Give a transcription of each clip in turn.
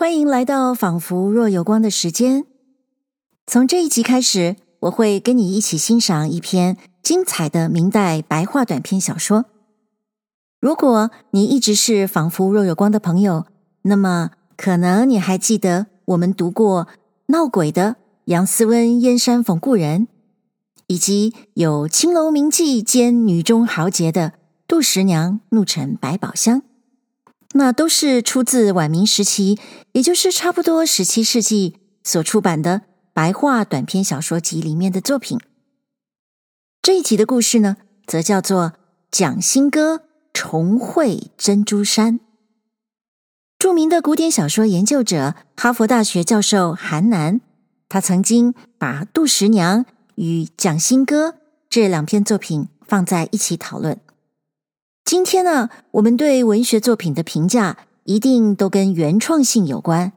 欢迎来到仿佛若有光的时间。从这一集开始，我会跟你一起欣赏一篇精彩的明代白话短篇小说。如果你一直是仿佛若有光的朋友，那么可能你还记得我们读过闹鬼的杨思温燕山逢故人，以及有青楼名妓兼女中豪杰的杜十娘怒沉百宝箱。那都是出自晚明时期，也就是差不多十七世纪所出版的白话短篇小说集里面的作品。这一集的故事呢，则叫做《蒋新歌重会珍珠山》。著名的古典小说研究者、哈佛大学教授韩南，他曾经把杜十娘与蒋新歌这两篇作品放在一起讨论。今天呢，我们对文学作品的评价一定都跟原创性有关。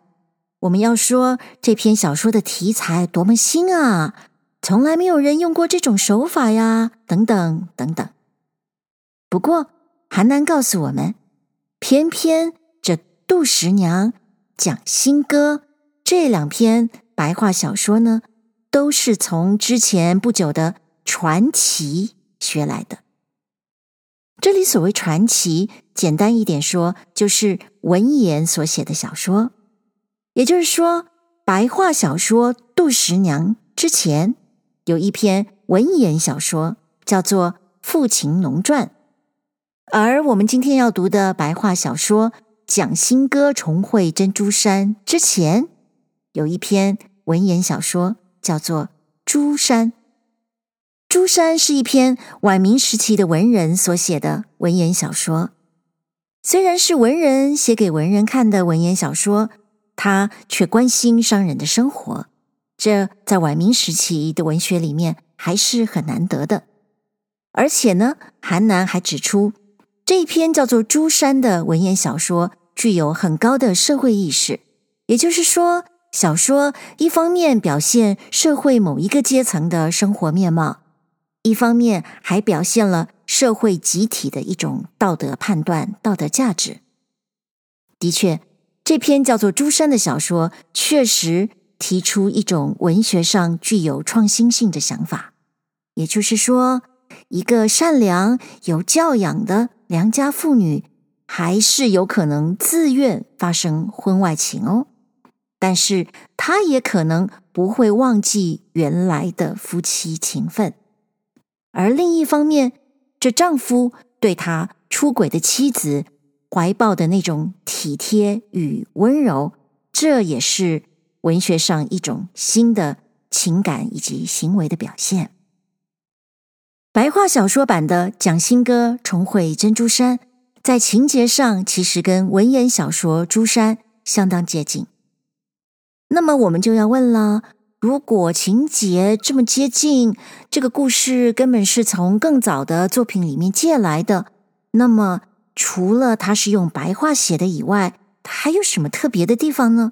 我们要说这篇小说的题材多么新啊，从来没有人用过这种手法呀，等等等等。不过，韩南告诉我们，偏偏这杜十娘、蒋新歌这两篇白话小说呢，都是从之前不久的传奇学来的。这里所谓传奇，简单一点说，就是文言所写的小说。也就是说，白话小说《杜十娘》之前有一篇文言小说，叫做《富琴农传》；而我们今天要读的白话小说《蒋新歌重会珍珠山》之前有一篇文言小说，叫做《珠山》。《朱山》是一篇晚明时期的文人所写的文言小说，虽然是文人写给文人看的文言小说，他却关心商人的生活，这在晚明时期的文学里面还是很难得的。而且呢，韩南还指出，这一篇叫做《朱山》的文言小说具有很高的社会意识，也就是说，小说一方面表现社会某一个阶层的生活面貌。一方面还表现了社会集体的一种道德判断、道德价值。的确，这篇叫做《朱山》的小说，确实提出一种文学上具有创新性的想法。也就是说，一个善良有教养的良家妇女，还是有可能自愿发生婚外情哦。但是，她也可能不会忘记原来的夫妻情分。而另一方面，这丈夫对他出轨的妻子怀抱的那种体贴与温柔，这也是文学上一种新的情感以及行为的表现。白话小说版的《蒋新歌重会珍珠山》，在情节上其实跟文言小说《珠山》相当接近。那么我们就要问了。如果情节这么接近，这个故事根本是从更早的作品里面借来的，那么除了它是用白话写的以外，它还有什么特别的地方呢？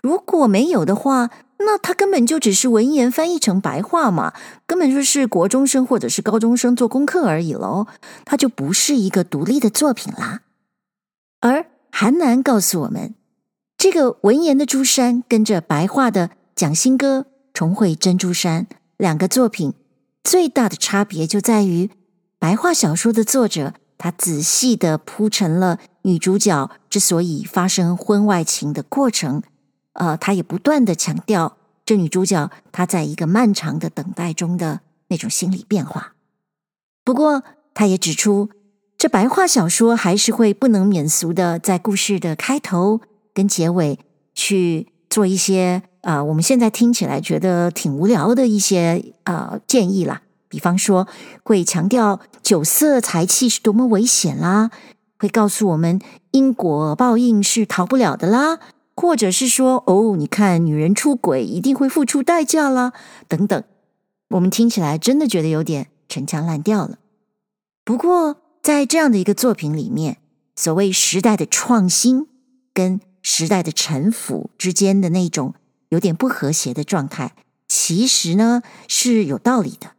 如果没有的话，那它根本就只是文言翻译成白话嘛，根本就是国中生或者是高中生做功课而已喽，它就不是一个独立的作品啦。而韩南告诉我们，这个文言的朱山跟着白话的。蒋新歌重回珍珠山两个作品最大的差别就在于，白话小说的作者他仔细地铺陈了女主角之所以发生婚外情的过程，呃，他也不断地强调这女主角她在一个漫长的等待中的那种心理变化。不过，他也指出，这白话小说还是会不能免俗的在故事的开头跟结尾去做一些。啊、我们现在听起来觉得挺无聊的一些啊、呃、建议啦，比方说会强调酒色财气是多么危险啦，会告诉我们因果报应是逃不了的啦，或者是说哦，你看女人出轨一定会付出代价啦，等等，我们听起来真的觉得有点陈腔滥调了。不过在这样的一个作品里面，所谓时代的创新跟时代的沉浮之间的那种。有点不和谐的状态，其实呢是有道理的，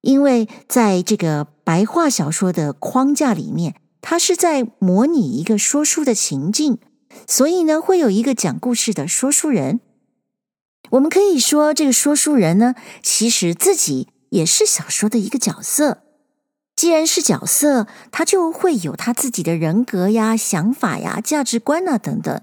因为在这个白话小说的框架里面，它是在模拟一个说书的情境，所以呢，会有一个讲故事的说书人。我们可以说，这个说书人呢，其实自己也是小说的一个角色。既然是角色，他就会有他自己的人格呀、想法呀、价值观啊等等。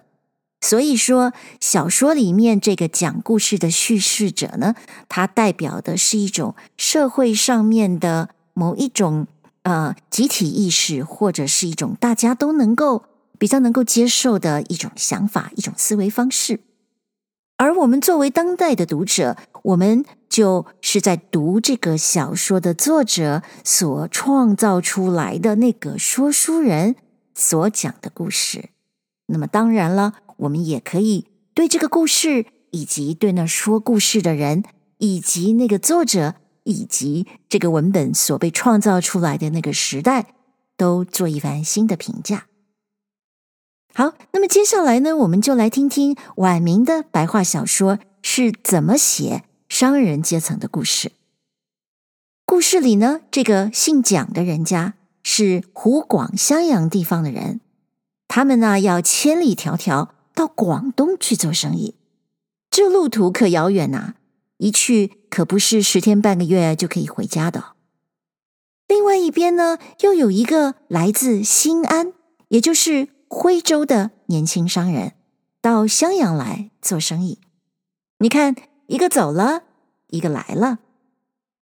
所以说，小说里面这个讲故事的叙事者呢，他代表的是一种社会上面的某一种呃集体意识，或者是一种大家都能够比较能够接受的一种想法、一种思维方式。而我们作为当代的读者，我们就是在读这个小说的作者所创造出来的那个说书人所讲的故事。那么当然了，我们也可以对这个故事，以及对那说故事的人，以及那个作者，以及这个文本所被创造出来的那个时代，都做一番新的评价。好，那么接下来呢，我们就来听听晚明的白话小说是怎么写商人阶层的故事。故事里呢，这个姓蒋的人家是湖广襄阳地方的人，他们呢要千里迢迢到广东去做生意，这路途可遥远呐、一去可不是十天半个月就可以回家的。另外一边呢，又有一个来自新安，也就是。徽州的年轻商人到襄阳来做生意，你看，一个走了，一个来了，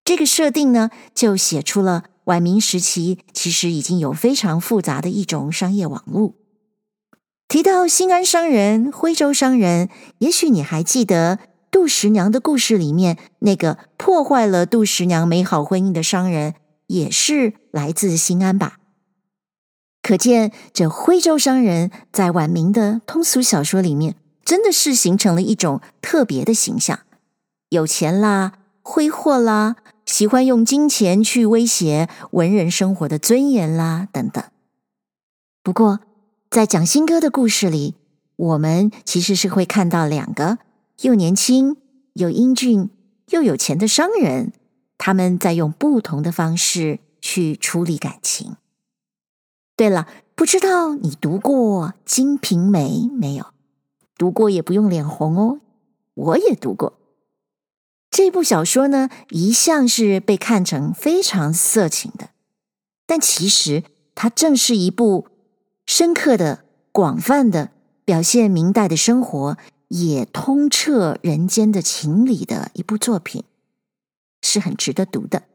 这个设定呢，就写出了晚明时期其实已经有非常复杂的一种商业网络。提到新安商人、徽州商人，也许你还记得杜十娘的故事里面那个破坏了杜十娘美好婚姻的商人，也是来自新安吧？可见，这徽州商人在晚明的通俗小说里面，真的是形成了一种特别的形象：有钱啦，挥霍啦，喜欢用金钱去威胁文人生活的尊严啦，等等。不过，在蒋新歌的故事里，我们其实是会看到两个又年轻又英俊又有钱的商人，他们在用不同的方式去处理感情。对了，不知道你读过《金瓶梅》没有？读过也不用脸红哦。我也读过这部小说呢，一向是被看成非常色情的，但其实它正是一部深刻的、广泛的表现明代的生活，也通彻人间的情理的一部作品，是很值得读的。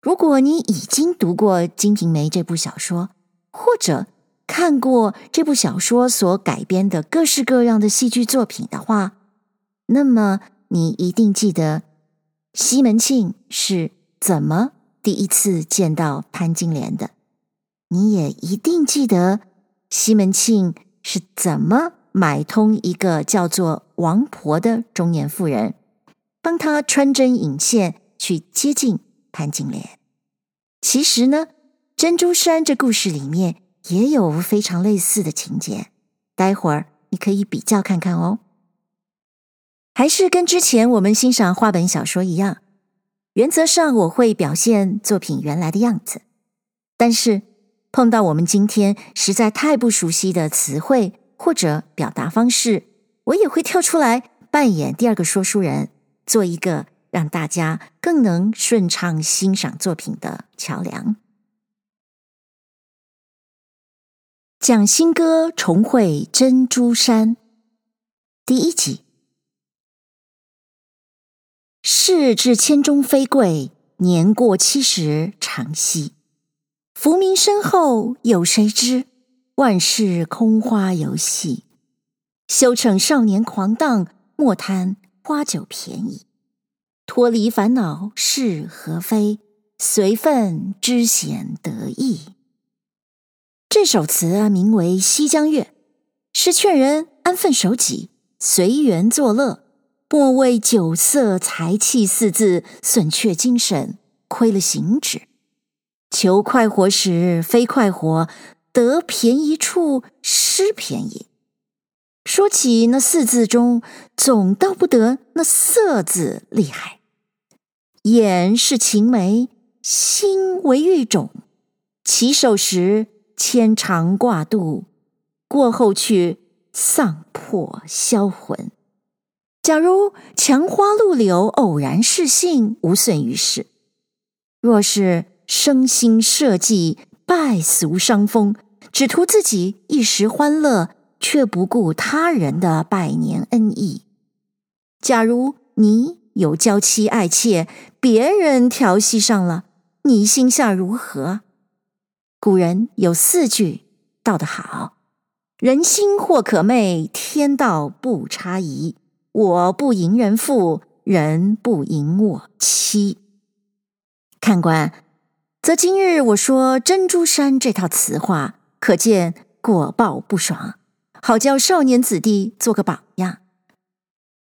如果你已经读过《金瓶梅》这部小说，或者看过这部小说所改编的各式各样的戏剧作品的话，那么你一定记得西门庆是怎么第一次见到潘金莲的。你也一定记得西门庆是怎么买通一个叫做王婆的中年妇人，帮他穿针引线去接近。潘金莲，其实呢，《珍珠衫》这故事里面也有非常类似的情节，待会儿你可以比较看看哦。还是跟之前我们欣赏话本小说一样，原则上我会表现作品原来的样子，但是碰到我们今天实在太不熟悉的词汇或者表达方式，我也会跳出来扮演第二个说书人，做一个。让大家更能顺畅欣赏作品的桥梁。蒋新歌重绘珍珠山第一集。仕至千中非贵，年过七十常惜。浮名身后有谁知？万事空花游戏。休逞少年狂荡，莫贪花酒便宜。脱离烦恼是何非？随分知闲得意。这首词啊，名为《西江月》，是劝人安分守己、随缘作乐，莫为酒色财气四字损却精神，亏了行止。求快活时非快活，得便宜处失便宜。说起那四字中，总到不得那色字厉害。眼是情眉，心为玉种。起手时牵肠挂肚，过后去丧魄销魂。假如墙花路柳，偶然适性，无损于事；若是生心设计，败俗伤风，只图自己一时欢乐，却不顾他人的百年恩义。假如你有娇妻爱妾，别人调戏上了，你心下如何？古人有四句道得好：“人心或可昧，天道不差宜。”我不淫人妇，人不淫我妻。看官，则今日我说珍珠山这套词话，可见果报不爽，好叫少年子弟做个榜样。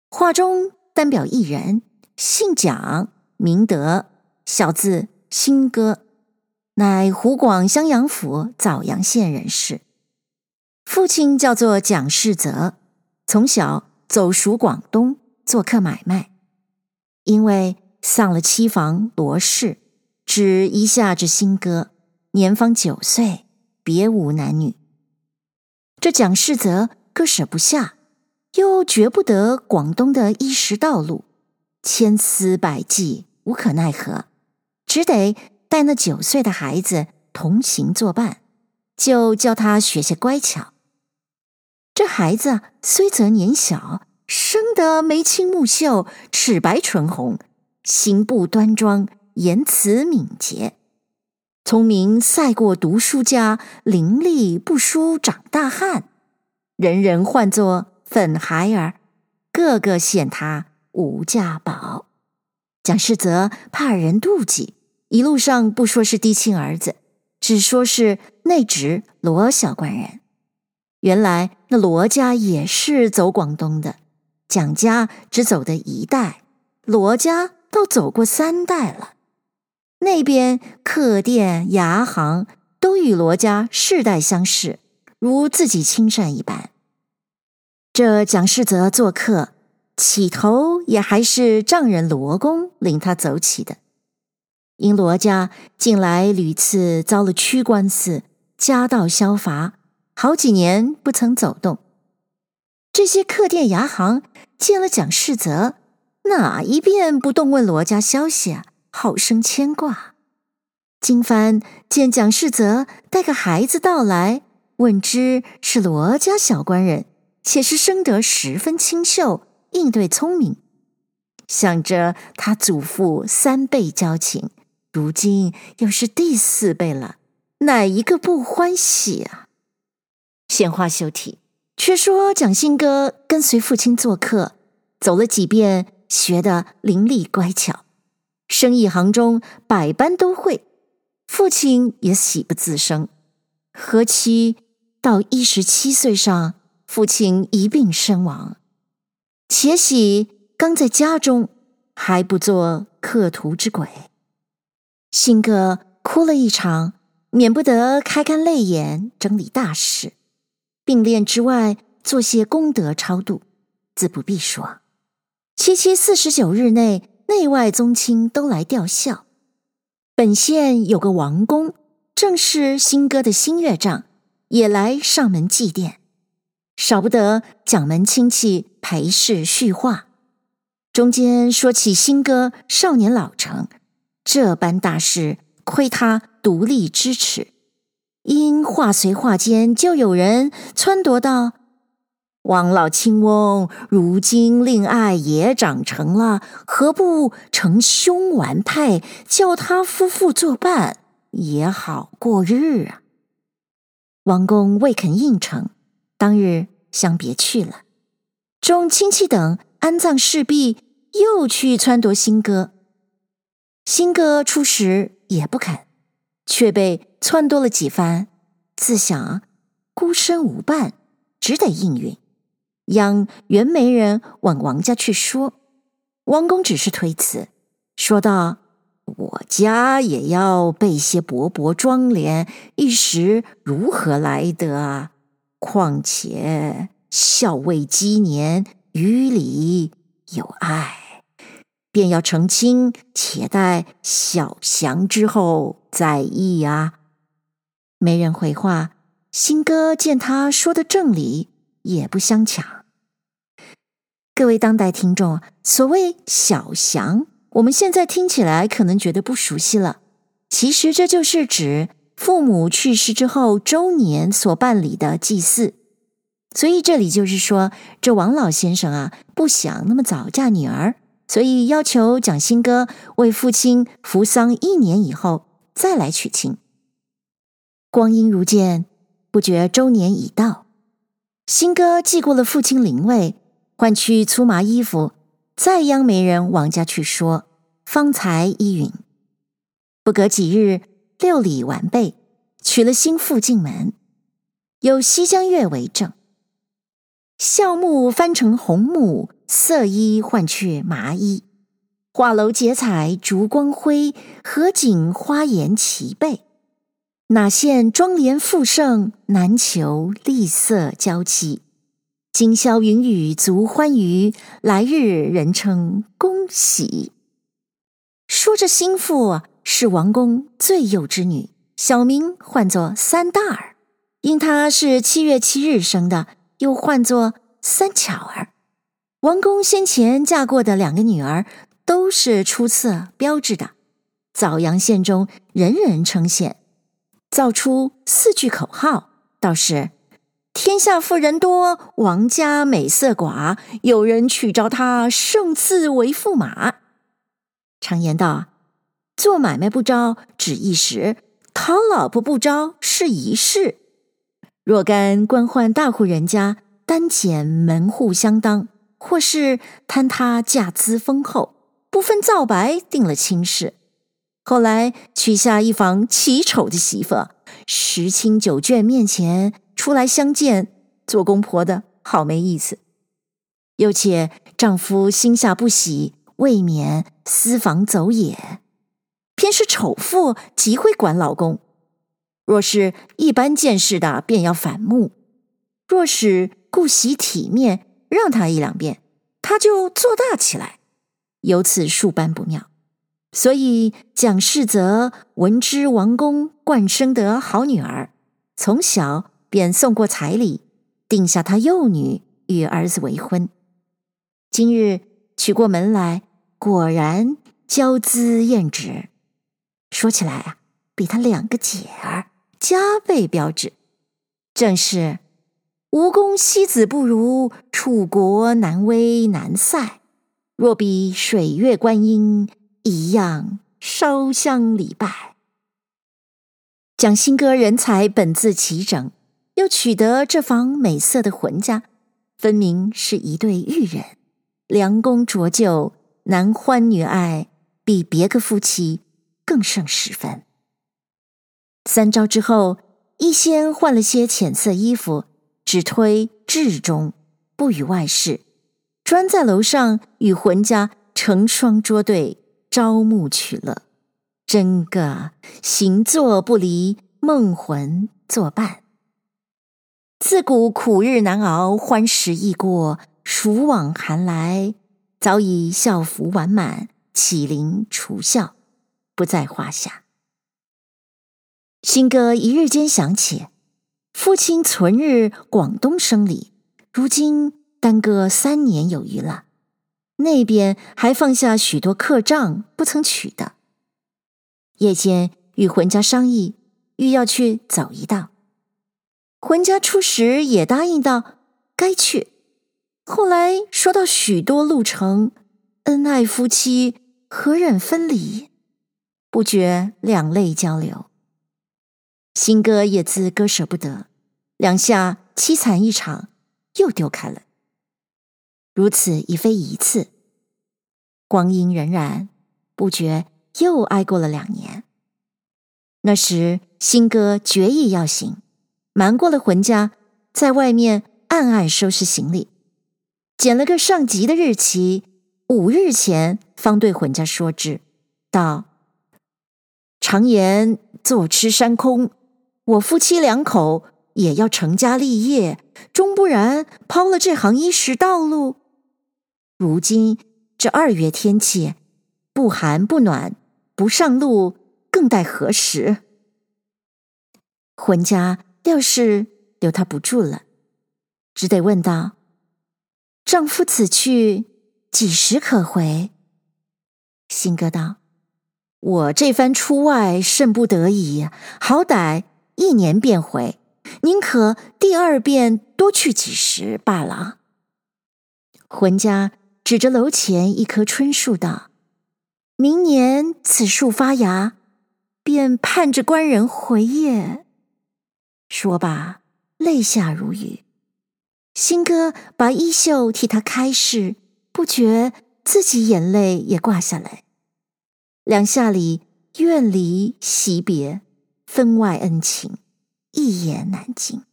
画中单表一人，姓蒋，名德，小字新歌，乃湖广襄阳府枣阳县人士。父亲叫做蒋世泽，从小。走熟广东做客买卖，因为丧了妻房罗氏，只一下这新歌，年方九岁，别无男女。这蒋士泽割舍不下，又觉不得广东的衣食道路，千思百计，无可奈何，只得带那九岁的孩子同行作伴，就教他学些乖巧。这孩子虽则年小，生得眉清目秀、齿白唇红，行步端庄，言辞敏捷，聪明赛过读书家，伶俐不输长大汉，人人唤作粉孩儿，个个羡他无价宝。蒋士泽怕人妒忌，一路上不说是嫡亲儿子，只说是内侄罗小官人。原来那罗家也是走广东的，蒋家只走的一代，罗家倒走过三代了。那边客店牙行都与罗家世代相识，如自己亲善一般。这蒋世泽做客，起头也还是丈人罗公领他走起的，因罗家近来屡次遭了屈官司，家道消乏。好几年不曾走动，这些客店牙行见了蒋世泽，哪一遍不动问罗家消息啊？好生牵挂。今番见蒋士泽带个孩子到来，问之是罗家小官人，且是生得十分清秀，应对聪明，想着他祖父三辈交情，如今又是第四辈了，哪一个不欢喜啊？闲话休提，却说蒋新哥跟随父亲做客，走了几遍，学得伶俐乖巧，生意行中百般都会。父亲也喜不自胜，何期到一十七岁上，父亲一病身亡。且喜刚在家中，还不做客途之鬼。新哥哭了一场，免不得开干泪眼，整理大事。并练之外，做些功德超度，自不必说。七七四十九日内，内外宗亲都来吊孝。本县有个王公，正是新哥的新岳丈，也来上门祭奠。少不得蒋门亲戚陪侍叙话。中间说起新哥少年老成，这般大事，亏他独立支持。因话随话间，就有人撺掇道：“王老亲翁如今令爱也长成了，何不成兄完派，叫他夫妇作伴，也好过日啊？”王公未肯应承，当日相别去了。众亲戚等安葬事毕，又去撺掇新哥。新哥初时也不肯。却被撺掇了几番，自想孤身无伴，只得应允。央袁媒人往王家去说，王公只是推辞，说道：“我家也要备些薄帛妆奁，一时如何来得啊？况且孝未积年，于礼有爱。”便要成亲，且待小祥之后再议啊。没人回话。新哥见他说的正理，也不相抢。各位当代听众，所谓小祥，我们现在听起来可能觉得不熟悉了。其实这就是指父母去世之后周年所办理的祭祀。所以这里就是说，这王老先生啊，不想那么早嫁女儿，所以要求蒋新哥为父亲服丧一年以后再来娶亲。光阴如箭，不觉周年已到。新哥祭过了父亲灵位，换去粗麻衣服，再央媒人王家去说方才依允。不隔几日，六礼完备，娶了新妇进门，有西江月为证。孝木翻成红木，色衣换去麻衣，画楼结彩烛光辉，合景花颜齐备。哪羡妆奁富盛，难求丽色娇妻。今宵云雨足欢娱，来日人称恭喜。说这心腹是王公最幼之女，小名唤作三大儿，因她是七月七日生的。又唤作三巧儿。王公先前嫁过的两个女儿都是出色标致的，枣阳县中人人称羡，造出四句口号，道是：天下富人多，王家美色寡，有人娶着她，胜似为驸马。常言道：做买卖不招只一时，讨老婆不招是一世。若干官宦大户人家单简门户相当，或是贪他嫁资丰厚，不分皂白定了亲事。后来娶下一房奇丑的媳妇，十亲九眷面前出来相见，做公婆的好没意思。又且丈夫心下不喜，未免私房走也。偏是丑妇极会管老公。若是一般见识的，便要反目；若是顾惜体面，让他一两遍，他就做大起来，由此数般不妙。所以蒋世泽闻知王公冠生得好女儿，从小便送过彩礼，定下他幼女与儿子为婚。今日娶过门来，果然娇姿艳质，说起来啊，比他两个姐儿。加倍标致，正是吴宫西子不如，楚国南威难赛。若比水月观音，一样烧香礼拜。蒋新哥人才本自齐整，又取得这房美色的浑家，分明是一对玉人，良工卓就，男欢女爱，比别个夫妻更胜十分。三朝之后，一仙换了些浅色衣服，只推至中，不与外事，专在楼上与浑家成双捉对，朝暮取乐，真个行坐不离，梦魂作伴。自古苦日难熬，欢时易过，暑往寒来，早已孝服完满，启灵除孝，不在话下。新歌一日间响起，父亲存日广东生礼，如今耽搁三年有余了。那边还放下许多客账不曾取的。夜间与浑家商议，欲要去走一道。浑家初时也答应道该去，后来说到许多路程，恩爱夫妻何忍分离？不觉两泪交流。新哥也自割舍不得，两下凄惨一场，又丢开了。如此已非一次，光阴荏苒，不觉又挨过了两年。那时新哥决意要行，瞒过了浑家，在外面暗暗收拾行李，拣了个上吉的日期，五日前方对浑家说之，道：“常言坐吃山空。”我夫妻两口也要成家立业，终不然抛了这行衣食道路。如今这二月天气，不寒不暖，不上路，更待何时？浑家料是留他不住了，只得问道：“丈夫此去，几时可回？”新哥道：“我这番出外甚不得已，好歹一年便回。宁可第二遍多去几时罢了。”浑家指着楼前一棵春树道：“明年此树发芽，便盼着官人回也。”说罢，泪下如雨。新哥把衣袖替他开拭，不觉自己眼泪也挂下来。两下里怨离惜别，分外恩情，一言难尽。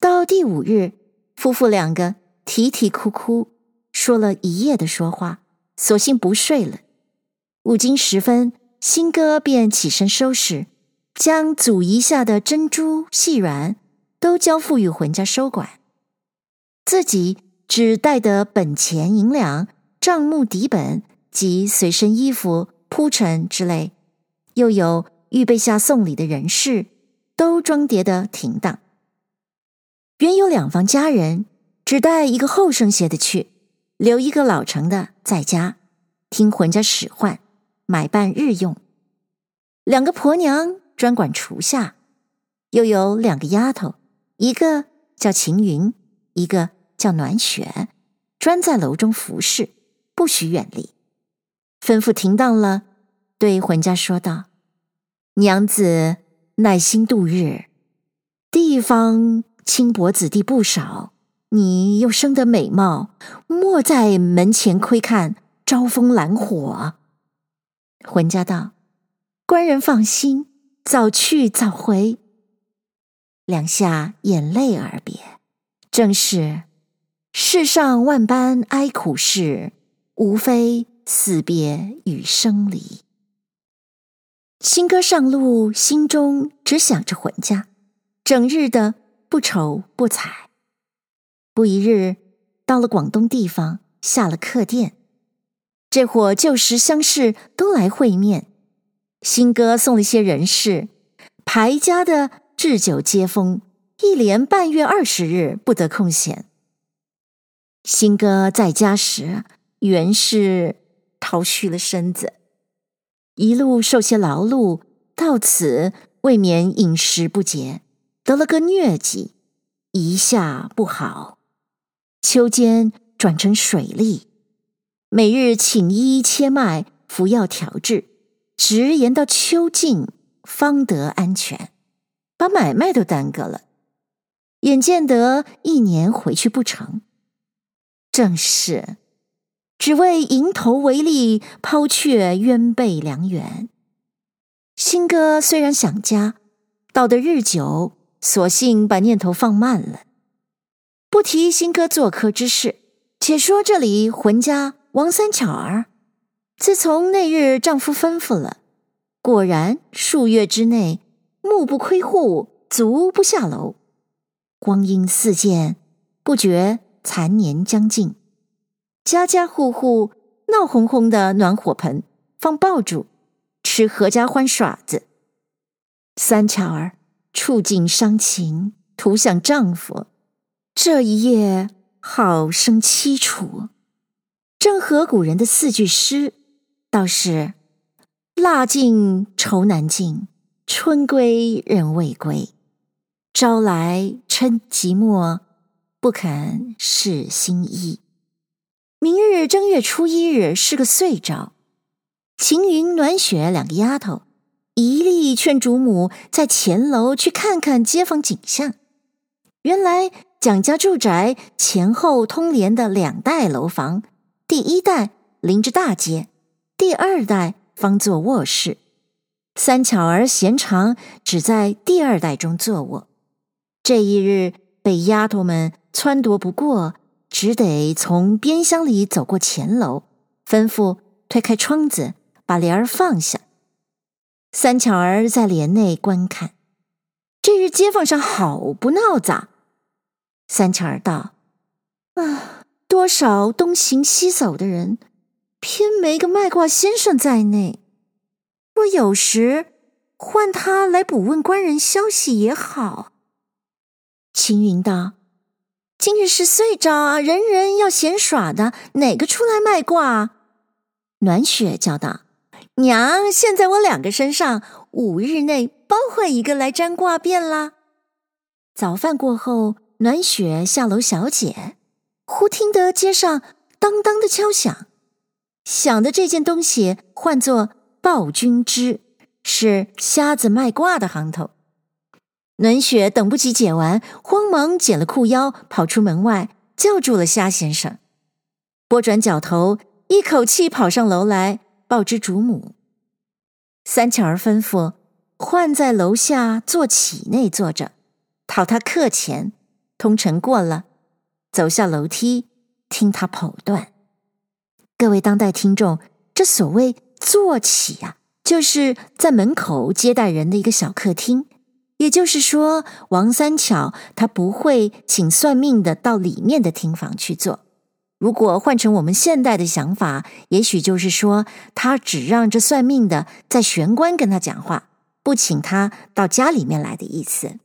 到第五日，夫妇两个啼啼哭哭，说了一夜的说话，索性不睡了。五更时分，新歌便起身收拾，将祖遗下的珍珠细软。都交付与浑家收管，自己只带得本钱银两、账目底本及随身衣服、铺陈之类，又有预备下送礼的人事，都装叠的停当。原有两房家人，只带一个后生些的去，留一个老成的在家，听浑家使唤，买办日用。两个婆娘专管厨下，又有两个丫头。一个叫晴云，一个叫暖雪，专在楼中服侍，不许远离。吩咐停当了，对浑家说道：“娘子耐心度日，地方轻薄子弟不少，你又生得美貌，莫在门前窥看，招风揽火。”浑家道：“官人放心，早去早回。”两下眼泪而别，正是世上万般哀苦事，无非死别与生离。新歌上路，心中只想着浑家，整日的不愁不采。不一日，到了广东地方，下了客店，这伙旧时相识都来会面。新歌送了些人事，排家的。置酒接风，一连半月二十日不得空闲。新歌在家时，原是掏虚了身子，一路受些劳碌，到此未免饮食不节，得了个疟疾，一下不好。秋间转成水利，每日请医切脉，服药调治，直延到秋尽，方得安全。把买卖都耽搁了，眼见得一年回去不成，正是只为蝇头为利，抛却冤背良缘。新歌虽然想家，到得日久，索性把念头放慢了。提新歌做客之事，且说这里浑家王三巧儿，自从那日丈夫吩咐了，果然数月之内。目不窥户，足不下楼。光阴似箭，不觉残年将近。家家户户闹哄哄的暖火盆，放爆竹，吃合家欢耍子。三巧儿触景伤情，徒想丈夫，这一夜好生凄楚。正合古人的四句诗，倒是蜡尽愁难尽。春归人未归，朝来嗔寂寞，不肯释新衣。明日正月初一日是个岁朝，晴云、暖雪两个丫头，一力劝主母在前楼去看看街坊景象。原来蒋家住宅前后通连的两代楼房，第一代临着大街，第二代方做卧室。三巧儿闲常只在第二代中坐卧，这一日被丫头们撺掇不过，只得从边厢里走过前楼，吩咐推开窗子，把帘儿放下。三巧儿在帘内观看，这日街坊上好不闹杂。三巧儿道：“啊，多少东行西走的人，偏没个卖卦先生在内。”若有时换他来卜问官人消息也好。青云道：“今日是岁朝啊，人人要闲耍的，哪个出来卖卦？”暖雪叫道：“娘，现在我两个身上五日内包会一个来占卦便啦。”早饭过后，暖雪下楼小姐，忽听得街上当当的敲响，想的这件东西唤作暴君知，是瞎子卖卦的行头。暖雪等不及解完，慌忙解了裤腰，跑出门外，叫住了瞎先生。拨转脚头，一口气跑上楼来，报知主母。三巧儿吩咐唤在楼下坐起内坐着。讨他客钱，通陈过了，走下楼梯，听他跑断。各位当代听众，这所谓坐起、啊，就是在门口接待人的一个小客厅。也就是说，王三巧他不会请算命的到里面的厅房去坐。如果换成我们现代的想法，也许就是说，他只让这算命的在玄关跟他讲话，不请他到家里面来的意思。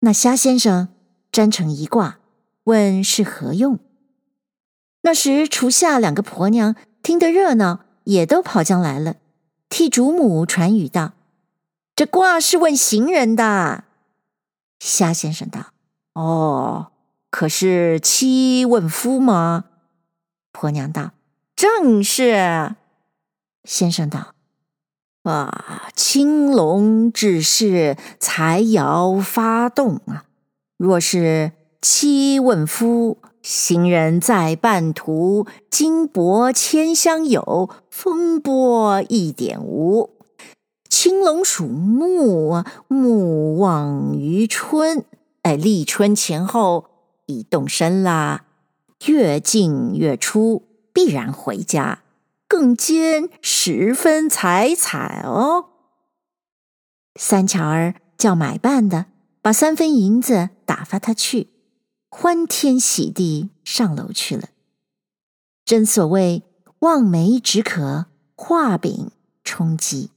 那瞎先生占成一卦，问是何用？那时厨下两个婆娘听得热闹，也都跑将来了，替主母传语道：“这卦是问行人的。”瞎先生道：“哦，可是妻问夫吗？”婆娘道：“正是。”先生道。啊，青龙指示财爻发动啊！若是妻问夫，行人在半途，金帛千箱有，风波一点无。青龙属木，木旺于春，哎，立春前后已动身啦，月进月出，必然回家。更兼十分财彩哦。三巧儿叫买办的把三分银子打发他去，欢天喜地上楼去了。真所谓望梅止渴，画饼充饥。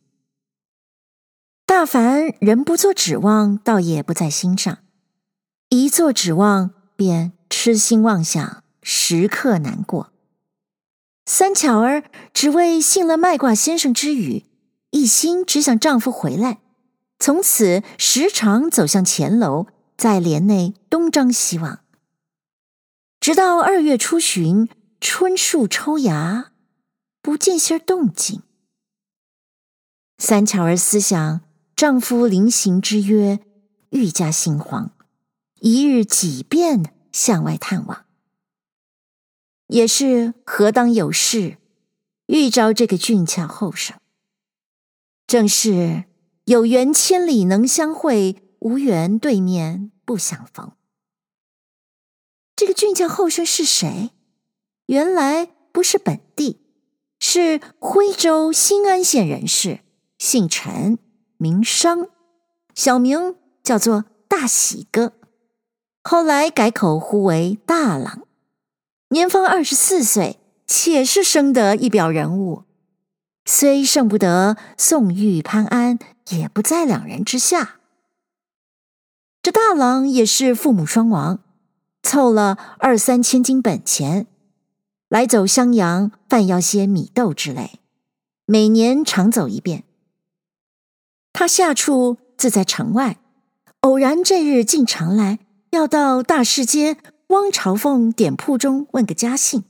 大凡人不做指望，倒也不在心上；一做指望，便痴心妄想，时刻难过。三巧儿只为信了卖卦先生之语，一心只想丈夫回来，从此时常走向前楼，在帘内东张西望。直到二月初旬，春树抽芽，不见些动静。三巧儿思想丈夫临行之约，愈加心慌，一日几遍向外探望。也是何当有事，遇着这个俊俏后生。正是有缘千里能相会，无缘对面不相逢。这个俊俏后生是谁？原来不是本地，是徽州新安县人士，姓陈，名商，小名叫做大喜哥，后来改口呼为大郎。年方二十四岁，且是生得一表人物，虽胜不得宋玉、潘安，也不在两人之下。这大郎也是父母双亡，凑了二三千金本钱，来走襄阳贩要些米豆之类，每年常走一遍。他下处自在城外，偶然这日进城来，要到大市街。汪朝凤点铺中问个家信。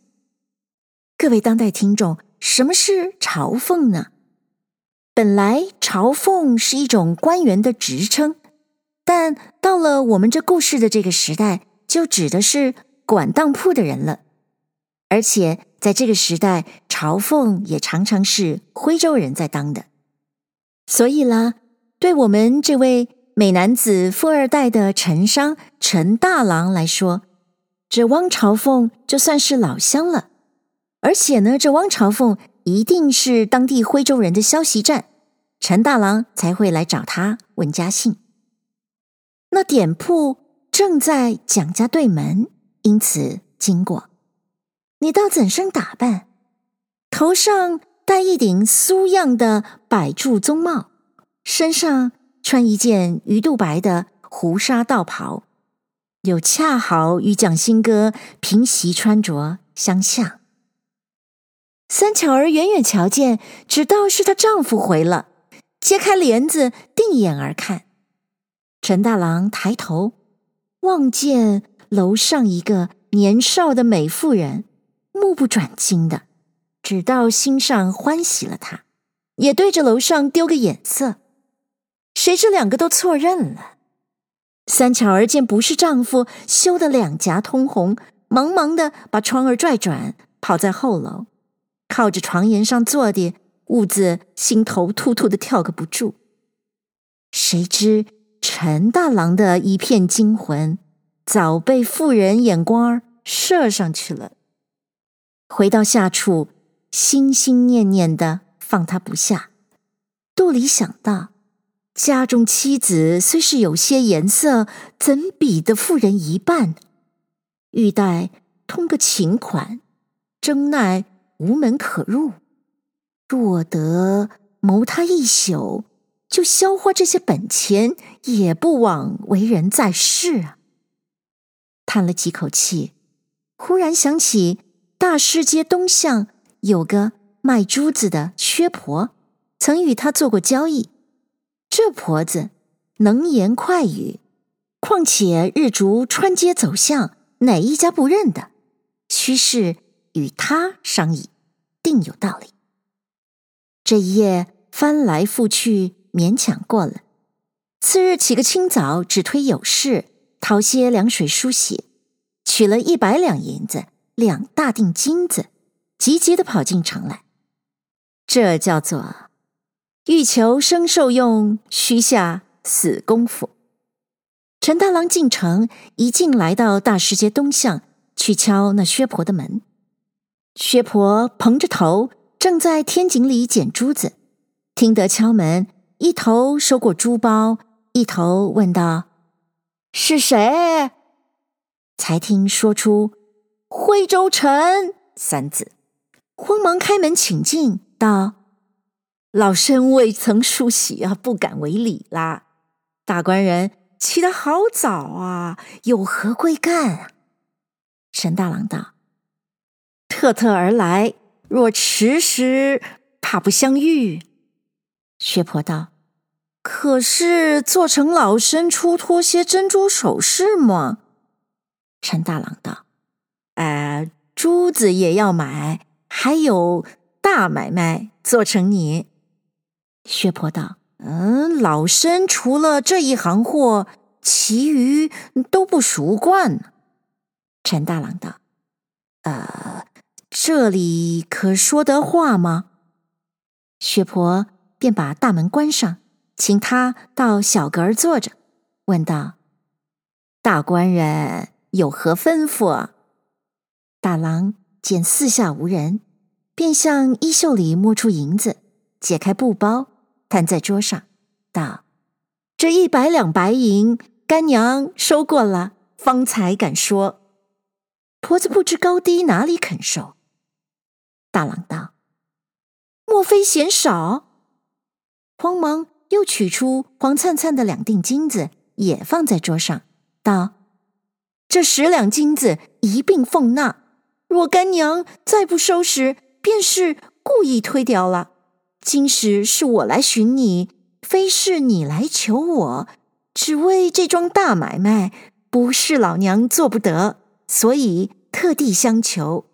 各位当代听众，什么是朝凤呢？本来朝凤是一种官员的职称，但到了我们这故事的这个时代，就指的是管当铺的人了。而且在这个时代，朝奉也常常是徽州人在当的。所以啦，对我们这位美男子富二代的陈商陈大郎来说，这汪朝凤就算是老乡了，而且呢，这汪朝凤一定是当地徽州人的消息站，陈大郎才会来找他问家信。那点铺正在蒋家对门，因此经过。你倒怎生打扮？头上戴一顶苏样的百柱棕帽，身上穿一件鱼肚白的胡纱道袍。又恰好与蒋新哥平席穿着相像。三巧儿远远瞧见，只道是她丈夫回了，揭开帘子，定眼而看。陈大郎抬头望见楼上一个年少的美妇人，目不转睛的，知道心上欢喜了他，也对着楼上丢个眼色。谁知两个都错认了。三巧儿见不是丈夫，羞得两颊通红，忙忙的把窗儿拽转，跑在后楼。靠着床沿上坐的，兀自心头突突的跳个不住。谁知陈大郎的一片惊魂，早被妇人眼光射上去了。回到下处，心心念念的放他不下，肚里想到：家中妻子虽是有些颜色，怎比得妇人一半？欲待通个情款，争奈。无门可入，若得谋他一宿，就消花这些本钱，也不枉为人在世啊！叹了几口气，忽然想起大师街东巷有个卖珠子的薛婆，曾与他做过交易。这婆子能言快语，况且日逐穿街走巷，哪一家不认得？须是。与他商议，定有道理。这一夜翻来覆去，勉强过了。次日起个清早，只推有事，讨些凉水梳洗，取了一百两银子，两大锭金子，急急的跑进城来。这叫做欲求生受用，须下死功夫。陈大郎进城，一进来到大石街东巷，去敲那薛婆的门。薛婆蓬着头，正在天井里捡珠子，听得敲门，一头收过珠包，一头问道：“是谁？”才听说出“徽州城”三字，慌忙开门请进，道：“老身未曾梳洗啊，不敢为礼啦。大官人起得好早啊，有何贵干啊？”陈大郎道。特特而来，若迟时，怕不相遇。薛婆道：“可是做成老身出脱些珍珠首饰吗？”陈大郎道：“呃，珠子也要买，还有大买卖做成你。”薛婆道：“嗯，老身除了这一行货，其余都不熟惯。”陈大郎道：“呃。”这里可说得话吗？薛婆便把大门关上，请他到小阁儿坐着，问道：“大官人有何吩咐？”大郎见四下无人，便向衣袖里摸出银子，解开布包，摊在桌上，道：“这一百两白银，干娘收过了，方才敢说。”婆子不知高低，哪里肯收？大郎道：“莫非嫌少？”慌忙又取出黄灿灿的两锭金子，也放在桌上，道：“这十两金子一并奉纳。若干娘再不收拾，便是故意推掉了。今时是我来寻你，非是你来求我，只为这桩大买卖，不是老娘做不得，所以特地相求。”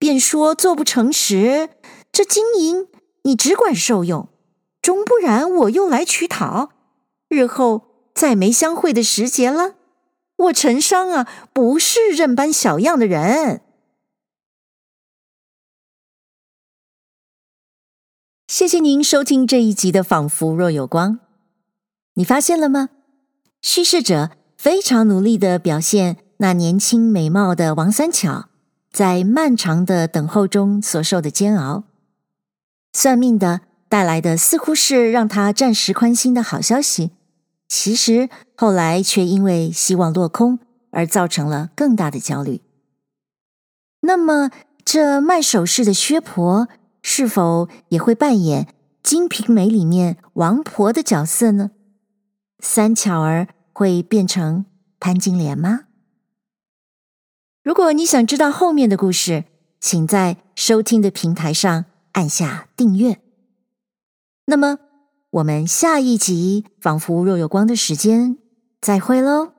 便说做不成时，这金银你只管受用，终不然我又来取讨。日后再没相会的时节了。我陈商啊，不是认般小样的人。谢谢您收听这一集的《仿佛若有光》，你发现了吗？叙事者非常努力地表现那年轻美貌的王三巧。在漫长的等候中所受的煎熬，算命的带来的似乎是让他暂时宽心的好消息，其实后来却因为希望落空而造成了更大的焦虑。那么，这卖首饰的薛婆是否也会扮演《金瓶梅》里面王婆的角色呢？三巧儿会变成潘金莲吗？如果你想知道后面的故事，请在收听的平台上按下订阅。那么，我们下一集《仿佛若有光的时间》再会喽。